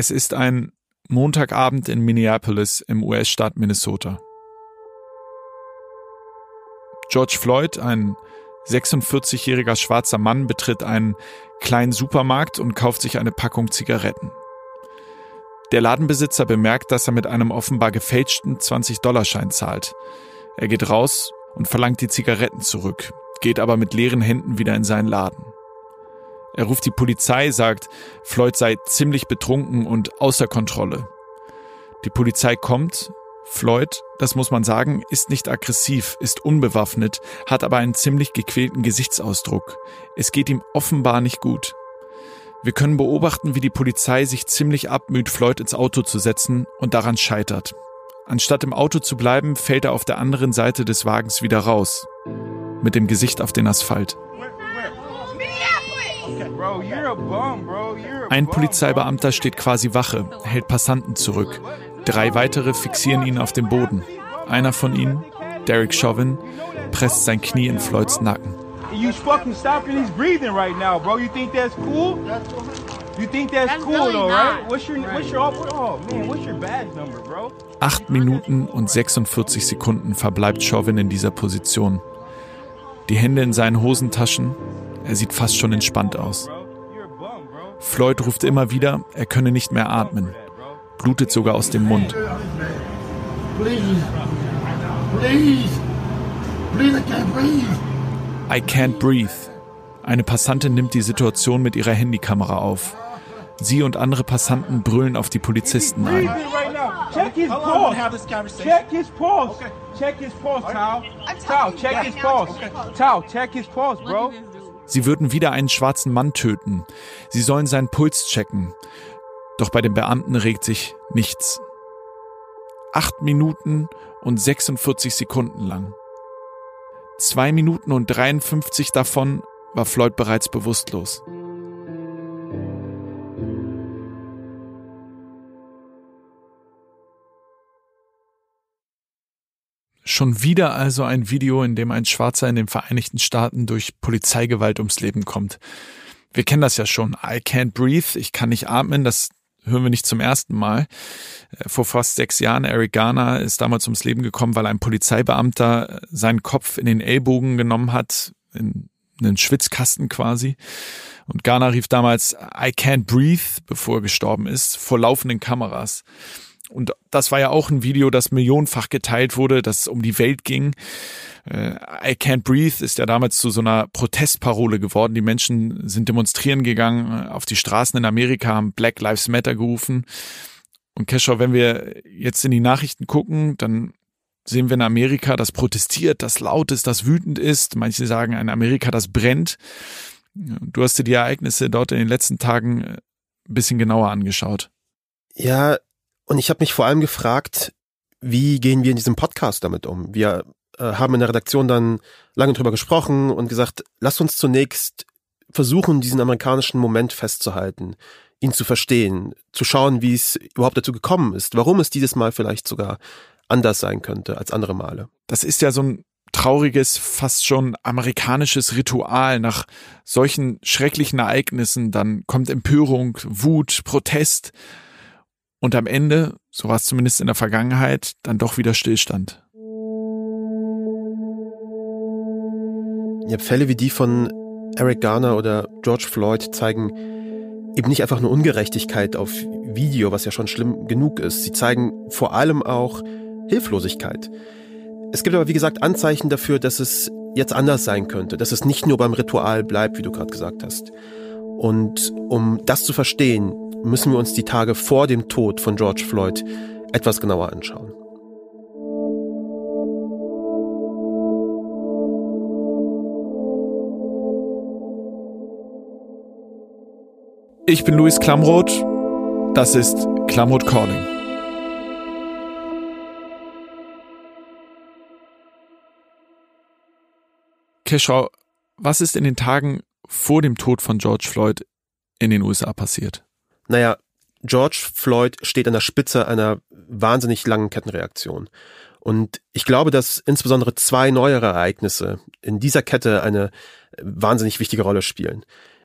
Es ist ein Montagabend in Minneapolis im US-Staat Minnesota. George Floyd, ein 46-jähriger schwarzer Mann, betritt einen kleinen Supermarkt und kauft sich eine Packung Zigaretten. Der Ladenbesitzer bemerkt, dass er mit einem offenbar gefälschten 20-Dollar-Schein zahlt. Er geht raus und verlangt die Zigaretten zurück, geht aber mit leeren Händen wieder in seinen Laden. Er ruft die Polizei, sagt, Floyd sei ziemlich betrunken und außer Kontrolle. Die Polizei kommt. Floyd, das muss man sagen, ist nicht aggressiv, ist unbewaffnet, hat aber einen ziemlich gequälten Gesichtsausdruck. Es geht ihm offenbar nicht gut. Wir können beobachten, wie die Polizei sich ziemlich abmüht, Floyd ins Auto zu setzen und daran scheitert. Anstatt im Auto zu bleiben, fällt er auf der anderen Seite des Wagens wieder raus, mit dem Gesicht auf den Asphalt. Ein Polizeibeamter steht quasi Wache, hält Passanten zurück. Drei weitere fixieren ihn auf dem Boden. Einer von ihnen, Derek Chauvin, presst sein Knie in Floyds Nacken. You fucking stopping his breathing right now, bro. You think that's cool? You think that's, that's cool though, right? What's your what's your oh man, what's your badge number, bro? Acht Minuten und 46 Sekunden verbleibt Chauvin in dieser Position. Die Hände in seinen Hosentaschen, er sieht fast schon entspannt aus. Floyd ruft immer wieder, er könne nicht mehr atmen. Blutet sogar aus dem Mund. I can't breathe. Eine Passantin nimmt die Situation mit ihrer Handykamera auf. Sie und andere Passanten brüllen auf die Polizisten ein. Check his pulse. Check his pulse. Check his pulse, Tao. Tao, check his pulse. Tao, check his pulse, bro. Sie würden wieder einen schwarzen Mann töten. Sie sollen seinen Puls checken. Doch bei den Beamten regt sich nichts. Acht Minuten und 46 Sekunden lang. Zwei Minuten und 53 davon war Floyd bereits bewusstlos. Schon wieder also ein Video, in dem ein Schwarzer in den Vereinigten Staaten durch Polizeigewalt ums Leben kommt. Wir kennen das ja schon. I can't breathe, ich kann nicht atmen, das hören wir nicht zum ersten Mal. Äh, vor fast sechs Jahren, Eric Garner ist damals ums Leben gekommen, weil ein Polizeibeamter seinen Kopf in den Ellbogen genommen hat, in einen Schwitzkasten quasi. Und Garner rief damals I can't breathe, bevor er gestorben ist, vor laufenden Kameras. Und das war ja auch ein Video, das millionenfach geteilt wurde, das um die Welt ging. Äh, I Can't Breathe ist ja damals zu so einer Protestparole geworden. Die Menschen sind demonstrieren gegangen äh, auf die Straßen in Amerika, haben Black Lives Matter gerufen. Und Kescher, wenn wir jetzt in die Nachrichten gucken, dann sehen wir in Amerika, das protestiert, das laut ist, das wütend ist. Manche sagen ein Amerika, das brennt. Du hast dir die Ereignisse dort in den letzten Tagen ein bisschen genauer angeschaut. Ja, und ich habe mich vor allem gefragt, wie gehen wir in diesem Podcast damit um? Wir äh, haben in der Redaktion dann lange drüber gesprochen und gesagt, lasst uns zunächst versuchen, diesen amerikanischen Moment festzuhalten, ihn zu verstehen, zu schauen, wie es überhaupt dazu gekommen ist, warum es dieses Mal vielleicht sogar anders sein könnte als andere Male. Das ist ja so ein trauriges, fast schon amerikanisches Ritual. Nach solchen schrecklichen Ereignissen, dann kommt Empörung, Wut, Protest und am Ende, so war es zumindest in der Vergangenheit, dann doch wieder Stillstand. Ja, Fälle wie die von Eric Garner oder George Floyd zeigen eben nicht einfach nur Ungerechtigkeit auf Video, was ja schon schlimm genug ist. Sie zeigen vor allem auch Hilflosigkeit. Es gibt aber, wie gesagt, Anzeichen dafür, dass es jetzt anders sein könnte, dass es nicht nur beim Ritual bleibt, wie du gerade gesagt hast. Und um das zu verstehen, müssen wir uns die Tage vor dem Tod von George Floyd etwas genauer anschauen. Ich bin Luis Klamroth. Das ist Klamroth Calling. Keschau, was ist in den Tagen vor dem Tod von George Floyd in den USA passiert? Naja, George Floyd steht an der Spitze einer wahnsinnig langen Kettenreaktion. Und ich glaube, dass insbesondere zwei neuere Ereignisse in dieser Kette eine wahnsinnig wichtige Rolle spielen.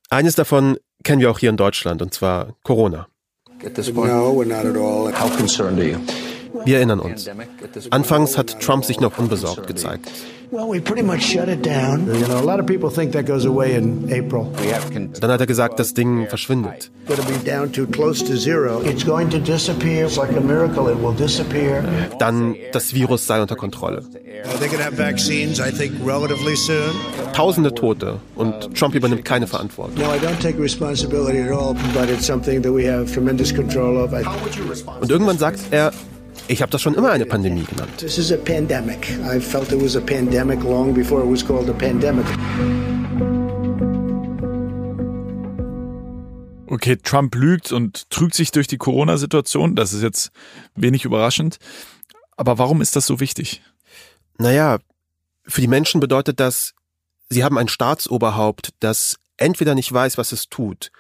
Eines davon kennen wir auch hier in Deutschland, und zwar Corona. No, we're not at all. How concerned are you? Wir erinnern uns. Anfangs hat Trump sich noch unbesorgt gezeigt. Dann hat er gesagt, das Ding verschwindet. Dann, das Virus sei unter Kontrolle. Tausende Tote und Trump übernimmt keine Verantwortung. Und irgendwann sagt er, ich habe das schon immer eine Pandemie genannt. This is a pandemic. I felt it was a pandemic long before it was called a pandemic. Okay, Trump lügt und trügt sich durch die Corona-Situation. Das ist jetzt wenig überraschend. Aber warum ist das so wichtig? Naja, für die Menschen bedeutet das, sie haben ein Staatsoberhaupt, das entweder nicht weiß, was es tut,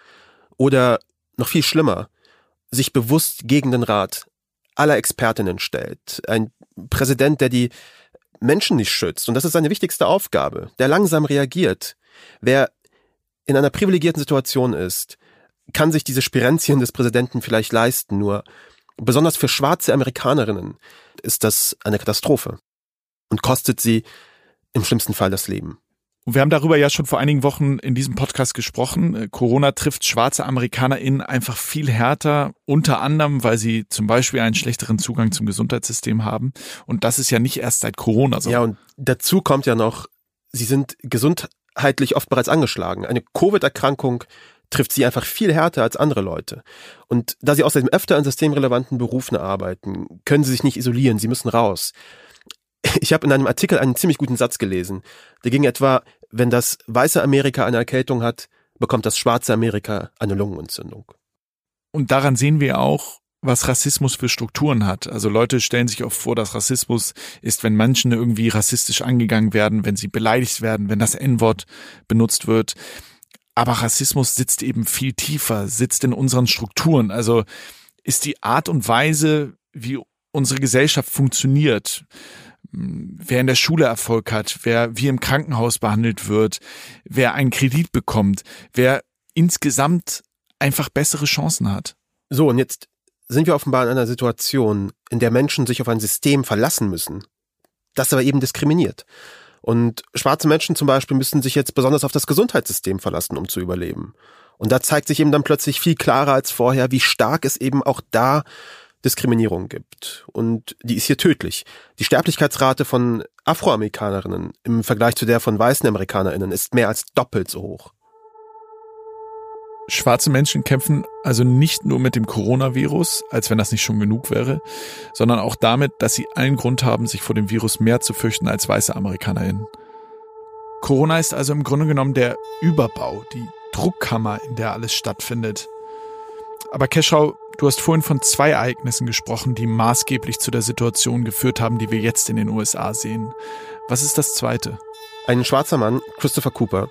oder noch viel schlimmer, sich bewusst gegen den Rat aller Expertinnen stellt. Ein Präsident, der die Menschen nicht schützt. Und das ist seine wichtigste Aufgabe, der langsam reagiert. Wer in einer privilegierten Situation ist, kann sich diese Spirenzien des Präsidenten vielleicht leisten, nur besonders für schwarze Amerikanerinnen ist das eine Katastrophe und kostet sie im schlimmsten Fall das Leben. Und wir haben darüber ja schon vor einigen Wochen in diesem Podcast gesprochen. Äh, Corona trifft schwarze AmerikanerInnen einfach viel härter, unter anderem, weil sie zum Beispiel einen schlechteren Zugang zum Gesundheitssystem haben. Und das ist ja nicht erst seit Corona so. Ja, und dazu kommt ja noch, sie sind gesundheitlich oft bereits angeschlagen. Eine Covid-Erkrankung trifft sie einfach viel härter als andere Leute. Und da sie außerdem öfter in systemrelevanten Berufen arbeiten, können sie sich nicht isolieren, sie müssen raus ich habe in einem Artikel einen ziemlich guten Satz gelesen. Der ging etwa, wenn das weiße Amerika eine Erkältung hat, bekommt das schwarze Amerika eine Lungenentzündung. Und daran sehen wir auch, was Rassismus für Strukturen hat. Also Leute stellen sich oft vor, dass Rassismus ist, wenn Menschen irgendwie rassistisch angegangen werden, wenn sie beleidigt werden, wenn das N-Wort benutzt wird. Aber Rassismus sitzt eben viel tiefer, sitzt in unseren Strukturen. Also ist die Art und Weise, wie unsere Gesellschaft funktioniert, wer in der Schule Erfolg hat, wer wie im Krankenhaus behandelt wird, wer einen Kredit bekommt, wer insgesamt einfach bessere Chancen hat. So, und jetzt sind wir offenbar in einer Situation, in der Menschen sich auf ein System verlassen müssen, das aber eben diskriminiert. Und schwarze Menschen zum Beispiel müssen sich jetzt besonders auf das Gesundheitssystem verlassen, um zu überleben. Und da zeigt sich eben dann plötzlich viel klarer als vorher, wie stark es eben auch da Diskriminierung gibt. Und die ist hier tödlich. Die Sterblichkeitsrate von Afroamerikanerinnen im Vergleich zu der von weißen Amerikanerinnen ist mehr als doppelt so hoch. Schwarze Menschen kämpfen also nicht nur mit dem Coronavirus, als wenn das nicht schon genug wäre, sondern auch damit, dass sie allen Grund haben, sich vor dem Virus mehr zu fürchten als weiße AmerikanerInnen. Corona ist also im Grunde genommen der Überbau, die Druckkammer, in der alles stattfindet. Aber Keschau, du hast vorhin von zwei Ereignissen gesprochen, die maßgeblich zu der Situation geführt haben, die wir jetzt in den USA sehen. Was ist das zweite? Ein schwarzer Mann, Christopher Cooper,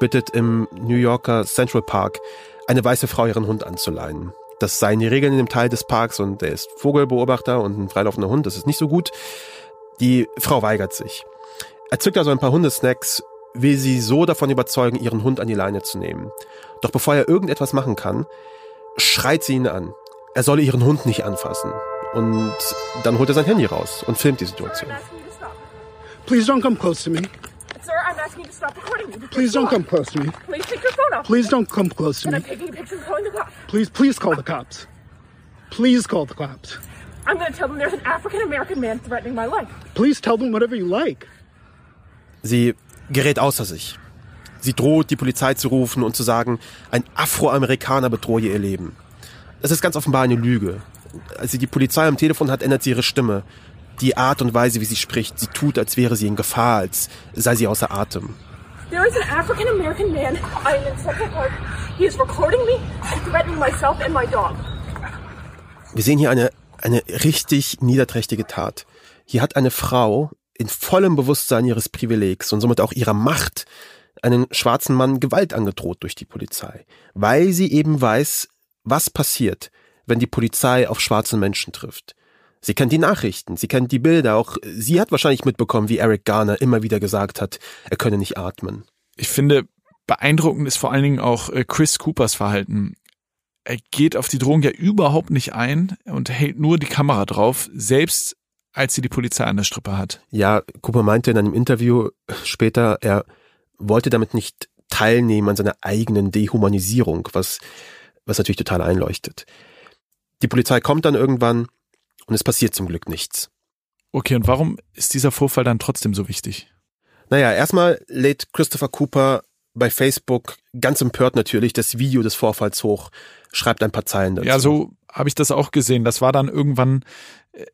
bittet im New Yorker Central Park eine weiße Frau ihren Hund anzuleihen. Das seien die Regeln in dem Teil des Parks und er ist Vogelbeobachter und ein freilaufender Hund, das ist nicht so gut. Die Frau weigert sich. Er zückt also ein paar Hundesnacks, will sie so davon überzeugen, ihren Hund an die Leine zu nehmen. Doch bevor er irgendetwas machen kann, schreit sie ihn an. Er solle ihren Hund nicht anfassen. Und dann holt er sein Handy raus und filmt die Situation. Please don't come close to me. Sir, I'm asking you to stop recording me. Please don't come close to me. Please take your phone off. Please don't come close to me. I'm taking a picture calling the cops. Please, please call the cops. Please call the cops. I'm going to tell them there's an African American man threatening my life. Please tell them whatever you like. Sie gerät außer sich. Sie droht, die Polizei zu rufen und zu sagen, ein Afroamerikaner bedrohe ihr Leben. Das ist ganz offenbar eine Lüge. Als sie die Polizei am Telefon hat, ändert sie ihre Stimme. Die Art und Weise, wie sie spricht, sie tut, als wäre sie in Gefahr, als sei sie außer Atem. There is an African American man. I am in Central Park. He is recording me and threatening myself and my dog. Wir sehen hier eine, eine richtig niederträchtige Tat. Hier hat eine Frau in vollem Bewusstsein ihres Privilegs und somit auch ihrer Macht einen schwarzen Mann Gewalt angedroht durch die Polizei, weil sie eben weiß, was passiert, wenn die Polizei auf schwarze Menschen trifft. Sie kennt die Nachrichten, sie kennt die Bilder, auch sie hat wahrscheinlich mitbekommen, wie Eric Garner immer wieder gesagt hat, er könne nicht atmen. Ich finde, beeindruckend ist vor allen Dingen auch äh, Chris Coopers Verhalten. er geht auf die Drohung ja überhaupt nicht ein und hält nur die Kamera drauf, selbst als sie die Polizei an der Strippe hat. Ja, Cooper meinte in einem Interview später, er wollte damit nicht teilnehmen an seiner eigenen Dehumanisierung, was, was natürlich total einleuchtet. Die Polizei kommt dann irgendwann und es passiert zum Glück nichts. Okay, und warum ist dieser Vorfall dann trotzdem so wichtig? Naja, erstmal lädt Christopher Cooper bei Facebook ganz empört natürlich das Video des Vorfalls hoch, schreibt ein paar Zeilen dazu. Ja, so habe ich das auch gesehen. Das war dann irgendwann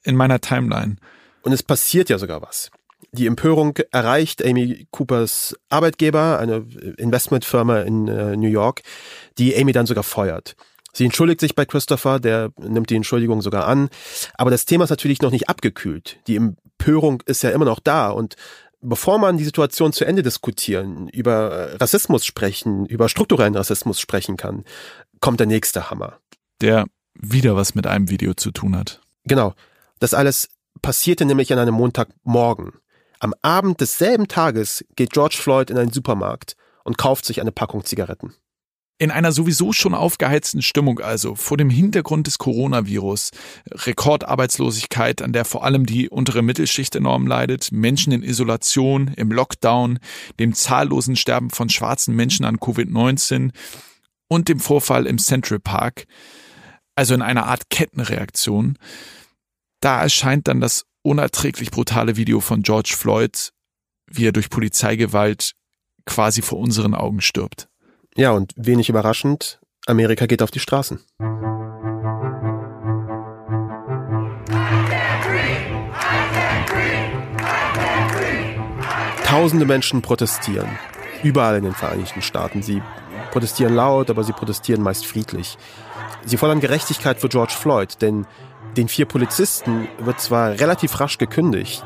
in meiner Timeline. Und es passiert ja sogar was. Die Empörung erreicht Amy Coopers Arbeitgeber, eine Investmentfirma in äh, New York, die Amy dann sogar feuert. Sie entschuldigt sich bei Christopher, der nimmt die Entschuldigung sogar an. Aber das Thema ist natürlich noch nicht abgekühlt. Die Empörung ist ja immer noch da und bevor man die Situation zu Ende diskutieren, über Rassismus sprechen, über strukturellen Rassismus sprechen kann, kommt der nächste Hammer. Der wieder was mit einem Video zu tun hat. Genau. Das alles passierte nämlich an einem Montagmorgen. Am Abend desselben Tages geht George Floyd in einen Supermarkt und kauft sich eine Packung Zigaretten. In einer sowieso schon aufgeheizten Stimmung also, vor dem Hintergrund des Coronavirus, Rekordarbeitslosigkeit, an der vor allem die untere Mittelschicht enorm leidet, Menschen in Isolation, im Lockdown, dem zahllosen Sterben von schwarzen Menschen an Covid-19 und dem Vorfall im Central Park, also in einer Art Kettenreaktion, da erscheint dann das unerträglich brutale Video von George Floyd, wie er durch Polizeigewalt quasi vor unseren Augen stirbt. Ja, und wenig überraschend, Amerika geht auf die Straßen. Tausende Menschen protestieren. Überall in den Vereinigten Staaten. Sie protestieren laut, aber sie protestieren meist friedlich. Sie fordern Gerechtigkeit für George Floyd, denn den vier Polizisten wird zwar relativ rasch gekündigt,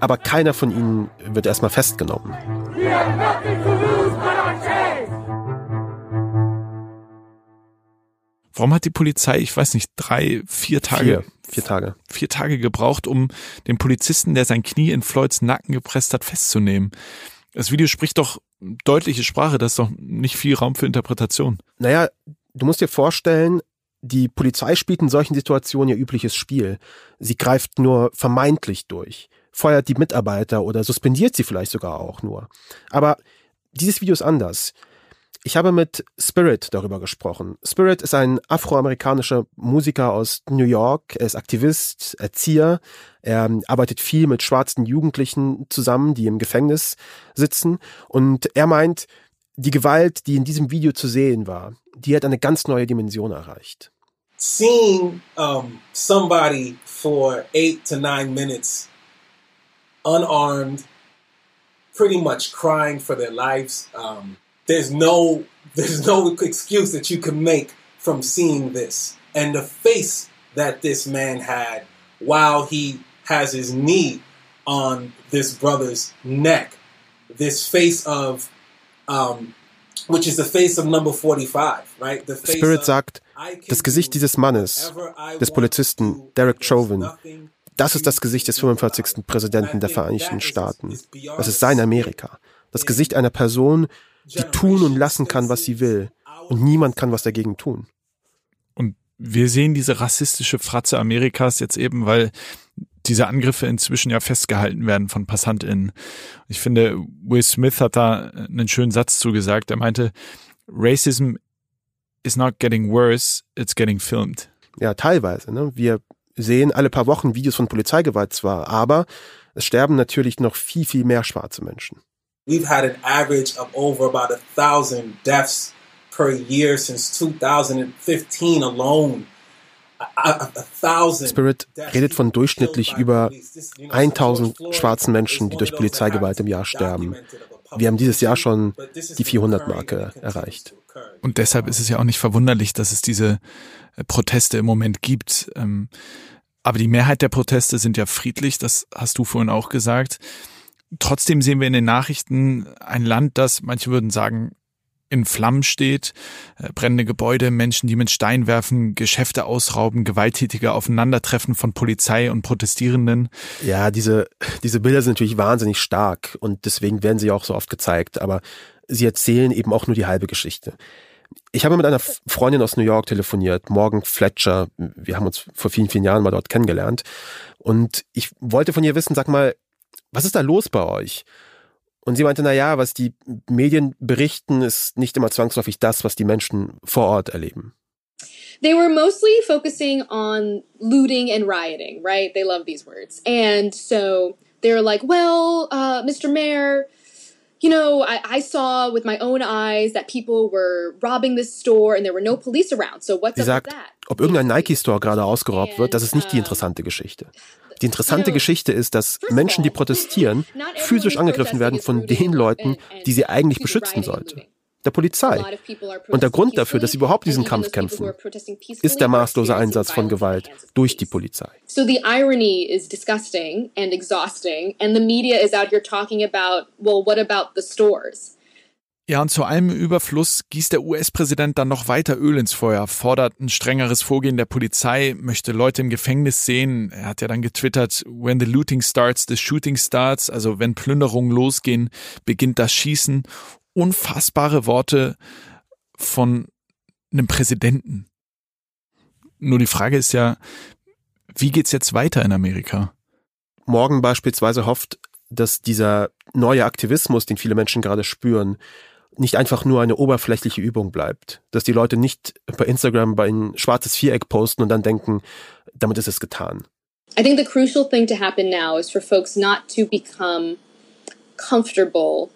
aber keiner von ihnen wird erstmal festgenommen. Warum hat die Polizei, ich weiß nicht, drei, vier Tage, vier, vier Tage, vier Tage gebraucht, um den Polizisten, der sein Knie in Floyds Nacken gepresst hat, festzunehmen? Das Video spricht doch deutliche Sprache, das ist doch nicht viel Raum für Interpretation. Naja, du musst dir vorstellen, die Polizei spielt in solchen Situationen ihr übliches Spiel. Sie greift nur vermeintlich durch, feuert die Mitarbeiter oder suspendiert sie vielleicht sogar auch nur. Aber dieses Video ist anders. Ich habe mit Spirit darüber gesprochen. Spirit ist ein afroamerikanischer Musiker aus New York. Er ist Aktivist, Erzieher. Er arbeitet viel mit schwarzen Jugendlichen zusammen, die im Gefängnis sitzen. Und er meint, die Gewalt, die in diesem Video zu sehen war, die hat eine ganz neue Dimension erreicht. Seeing um, somebody for eight to nine minutes unarmed, pretty much crying for their lives. Um, there's no there's no excuse that you can make from seeing this and the face that this man had while he has his knee on this brother's neck this face of um, which is the face of number 45 right the face Spirit sagt das Gesicht dieses Mannes des Polizisten Derek Chauvin das ist das Gesicht des 45. Präsidenten der Vereinigten Staaten das ist sein Amerika das Gesicht einer Person die tun und lassen kann, was sie will. Und niemand kann was dagegen tun. Und wir sehen diese rassistische Fratze Amerikas jetzt eben, weil diese Angriffe inzwischen ja festgehalten werden von PassantInnen. Ich finde, Will Smith hat da einen schönen Satz zugesagt. Er meinte, Racism is not getting worse, it's getting filmed. Ja, teilweise. Ne? Wir sehen alle paar Wochen Videos von Polizeigewalt zwar, aber es sterben natürlich noch viel, viel mehr schwarze Menschen. We've had an average of over about a thousand deaths per year since 2015 alone. Spirit redet von durchschnittlich über 1000 schwarzen Menschen, die durch Polizeigewalt im Jahr sterben. Wir haben dieses Jahr schon die 400-Marke erreicht. Und deshalb ist es ja auch nicht verwunderlich, dass es diese äh, Proteste im Moment gibt. Ähm, aber die Mehrheit der Proteste sind ja friedlich, das hast du vorhin auch gesagt. Trotzdem sehen wir in den Nachrichten ein Land, das, manche würden sagen, in Flammen steht, äh, brennende Gebäude, Menschen, die mit Stein werfen, Geschäfte ausrauben, gewalttätige Aufeinandertreffen von Polizei und Protestierenden. Ja, diese, diese Bilder sind natürlich wahnsinnig stark und deswegen werden sie auch so oft gezeigt, aber sie erzählen eben auch nur die halbe Geschichte. Ich habe mit einer Freundin aus New York telefoniert, Morgan Fletcher. Wir haben uns vor vielen, vielen Jahren mal dort kennengelernt. Und ich wollte von ihr wissen, sag mal, was ist da los bei euch? Und sie meinte, na ja, was die Medien berichten, ist nicht immer zwangsläufig das, was die Menschen vor Ort erleben. They were mostly focusing on looting and rioting, right? They love these words. And so they were like, well, uh, Mr. Mayor, you know, I, I, saw with my own eyes that people were robbing this store and there were no police around. So what's Sie sagt, ob irgendein Nike-Store gerade ausgeraubt wird, das ist nicht die interessante Geschichte. Die interessante Geschichte ist, dass Menschen, die protestieren, physisch angegriffen werden von den Leuten, die sie eigentlich beschützen sollte der Polizei. Und der Grund dafür, dass sie überhaupt diesen Kampf kämpfen, ist der maßlose Einsatz von Gewalt durch die Polizei. So the irony is disgusting and exhausting and the media is out here talking about, well, what about the stores? Ja, und zu allem Überfluss gießt der US-Präsident dann noch weiter Öl ins Feuer, fordert ein strengeres Vorgehen der Polizei, möchte Leute im Gefängnis sehen. Er hat ja dann getwittert, when the looting starts, the shooting starts, also wenn Plünderungen losgehen, beginnt das Schießen unfassbare Worte von einem Präsidenten. Nur die Frage ist ja, wie geht's jetzt weiter in Amerika? Morgen beispielsweise hofft, dass dieser neue Aktivismus, den viele Menschen gerade spüren, nicht einfach nur eine oberflächliche Übung bleibt. Dass die Leute nicht bei Instagram bei ein schwarzes Viereck posten und dann denken, damit ist es getan. I think the crucial thing to happen now is for folks not to become comfortable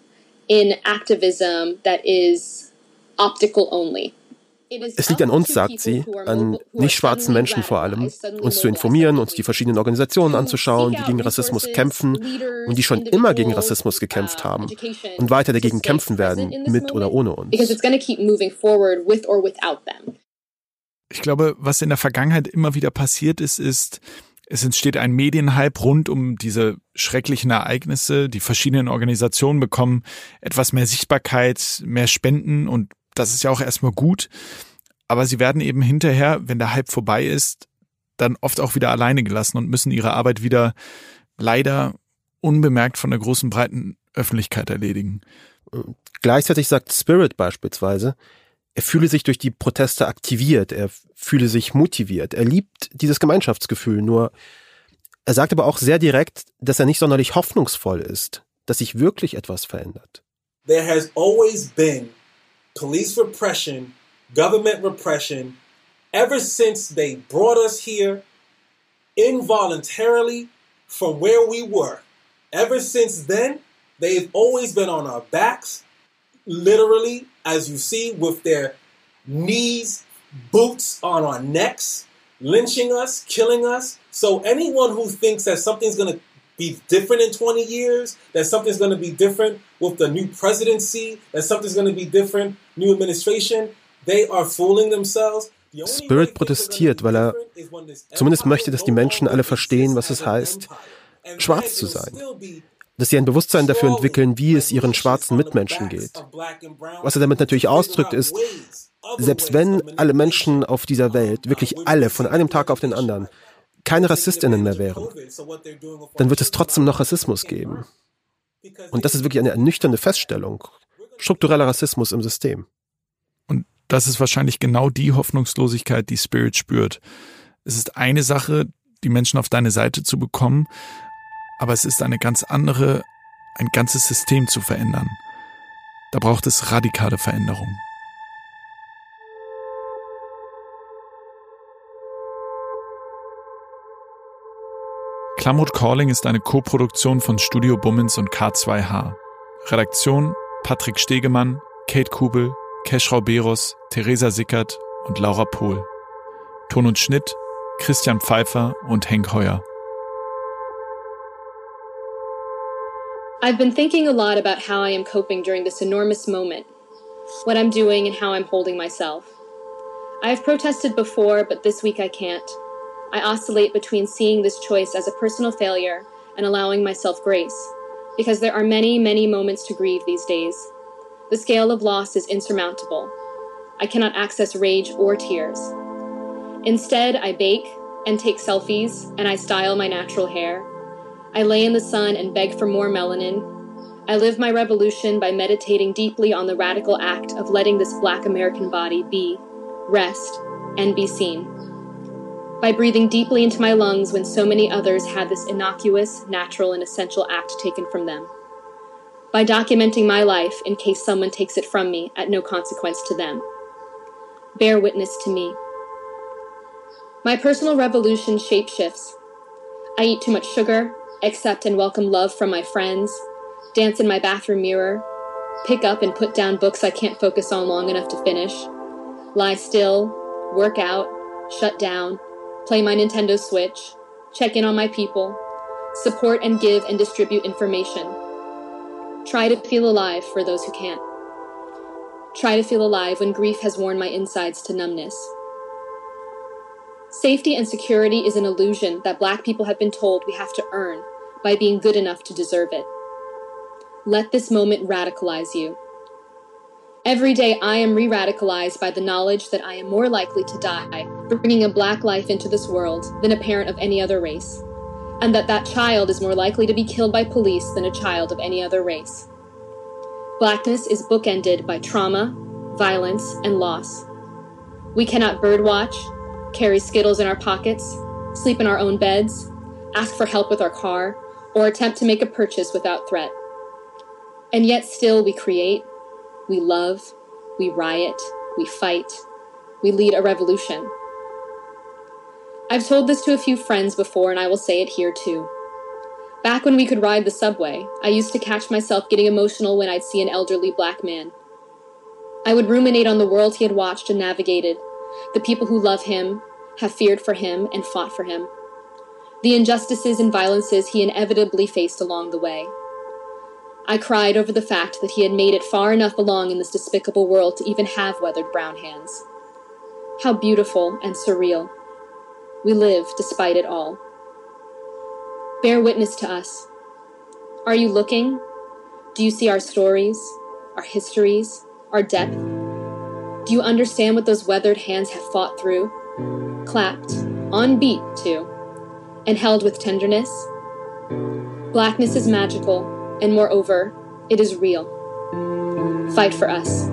in activism that is optical only. Es liegt an uns, sagt sie, an nicht schwarzen Menschen vor allem, uns zu informieren, uns die verschiedenen Organisationen anzuschauen, die gegen Rassismus kämpfen und die schon immer gegen Rassismus gekämpft haben und weiter dagegen kämpfen werden, mit oder ohne uns. Ich glaube, was in der Vergangenheit immer wieder passiert ist, ist, es entsteht ein Medienhype rund um diese schrecklichen Ereignisse. Die verschiedenen Organisationen bekommen etwas mehr Sichtbarkeit, mehr Spenden und das ist ja auch erstmal gut. Aber sie werden eben hinterher, wenn der Hype vorbei ist, dann oft auch wieder alleine gelassen und müssen ihre Arbeit wieder leider unbemerkt von der großen breiten Öffentlichkeit erledigen. Gleichzeitig sagt Spirit beispielsweise, er fühle sich durch die Proteste aktiviert, er fühle sich motiviert, er liebt dieses Gemeinschaftsgefühl, nur er sagt aber auch sehr direkt, dass er nicht sonderlich hoffnungsvoll ist, dass sich wirklich etwas verändert. There has always been police repression, government repression, ever since they brought us here involuntarily from where we were. Ever since then, they've always been on our backs, literally, as you see, with their knees, boots on our necks, lynching us, killing us. So anyone who thinks that something's going to be different in 20 years, that something's going to be different with the new presidency, that something's going to be different, new administration, they are fooling themselves. Spirit protestiert, weil er zumindest möchte, dass die Menschen alle verstehen, was es heißt, schwarz zu sein dass sie ein Bewusstsein dafür entwickeln, wie es ihren schwarzen Mitmenschen geht. Was er damit natürlich ausdrückt, ist, selbst wenn alle Menschen auf dieser Welt, wirklich alle, von einem Tag auf den anderen, keine Rassistinnen mehr wären, dann wird es trotzdem noch Rassismus geben. Und das ist wirklich eine ernüchternde Feststellung. Struktureller Rassismus im System. Und das ist wahrscheinlich genau die Hoffnungslosigkeit, die Spirit spürt. Es ist eine Sache, die Menschen auf deine Seite zu bekommen, aber es ist eine ganz andere, ein ganzes System zu verändern. Da braucht es radikale Veränderung. Klamroth Calling ist eine Koproduktion von Studio Bummens und K2H. Redaktion Patrick Stegemann, Kate Kubel, Keschrau Beros, Theresa Sickert und Laura Pohl. Ton und Schnitt Christian Pfeiffer und Henk Heuer. I've been thinking a lot about how I am coping during this enormous moment, what I'm doing, and how I'm holding myself. I have protested before, but this week I can't. I oscillate between seeing this choice as a personal failure and allowing myself grace, because there are many, many moments to grieve these days. The scale of loss is insurmountable. I cannot access rage or tears. Instead, I bake and take selfies, and I style my natural hair. I lay in the sun and beg for more melanin. I live my revolution by meditating deeply on the radical act of letting this black American body be, rest, and be seen. By breathing deeply into my lungs when so many others had this innocuous, natural, and essential act taken from them. By documenting my life in case someone takes it from me at no consequence to them. Bear witness to me. My personal revolution shapeshifts. I eat too much sugar, accept and welcome love from my friends, dance in my bathroom mirror, pick up and put down books I can't focus on long enough to finish, lie still, work out, shut down, play my Nintendo Switch, check in on my people, support and give and distribute information. Try to feel alive for those who can't. Try to feel alive when grief has worn my insides to numbness. Safety and security is an illusion that black people have been told we have to earn by being good enough to deserve it. Let this moment radicalize you. Every day I am re radicalized by the knowledge that I am more likely to die bringing a black life into this world than a parent of any other race, and that that child is more likely to be killed by police than a child of any other race. Blackness is bookended by trauma, violence, and loss. We cannot birdwatch, carry Skittles in our pockets, sleep in our own beds, ask for help with our car, or attempt to make a purchase without threat. And yet still we create, we love, we riot, we fight, we lead a revolution. I've told this to a few friends before, and I will say it here too. Back when we could ride the subway, I used to catch myself getting emotional when I'd see an elderly black man. I would ruminate on the world he had watched and navigated, the people who love him, have feared for him, and fought for him, the injustices and violences he inevitably faced along the way. I cried over the fact that he had made it far enough along in this despicable world to even have weathered brown hands. How beautiful and surreal. We live despite it all. Bear witness to us. Are you looking? Do you see our stories, our histories, our depth? Do you understand what those weathered hands have fought through? Clapped, on beat, too, and held with tenderness? Blackness is magical and moreover, it is real. Fight for us.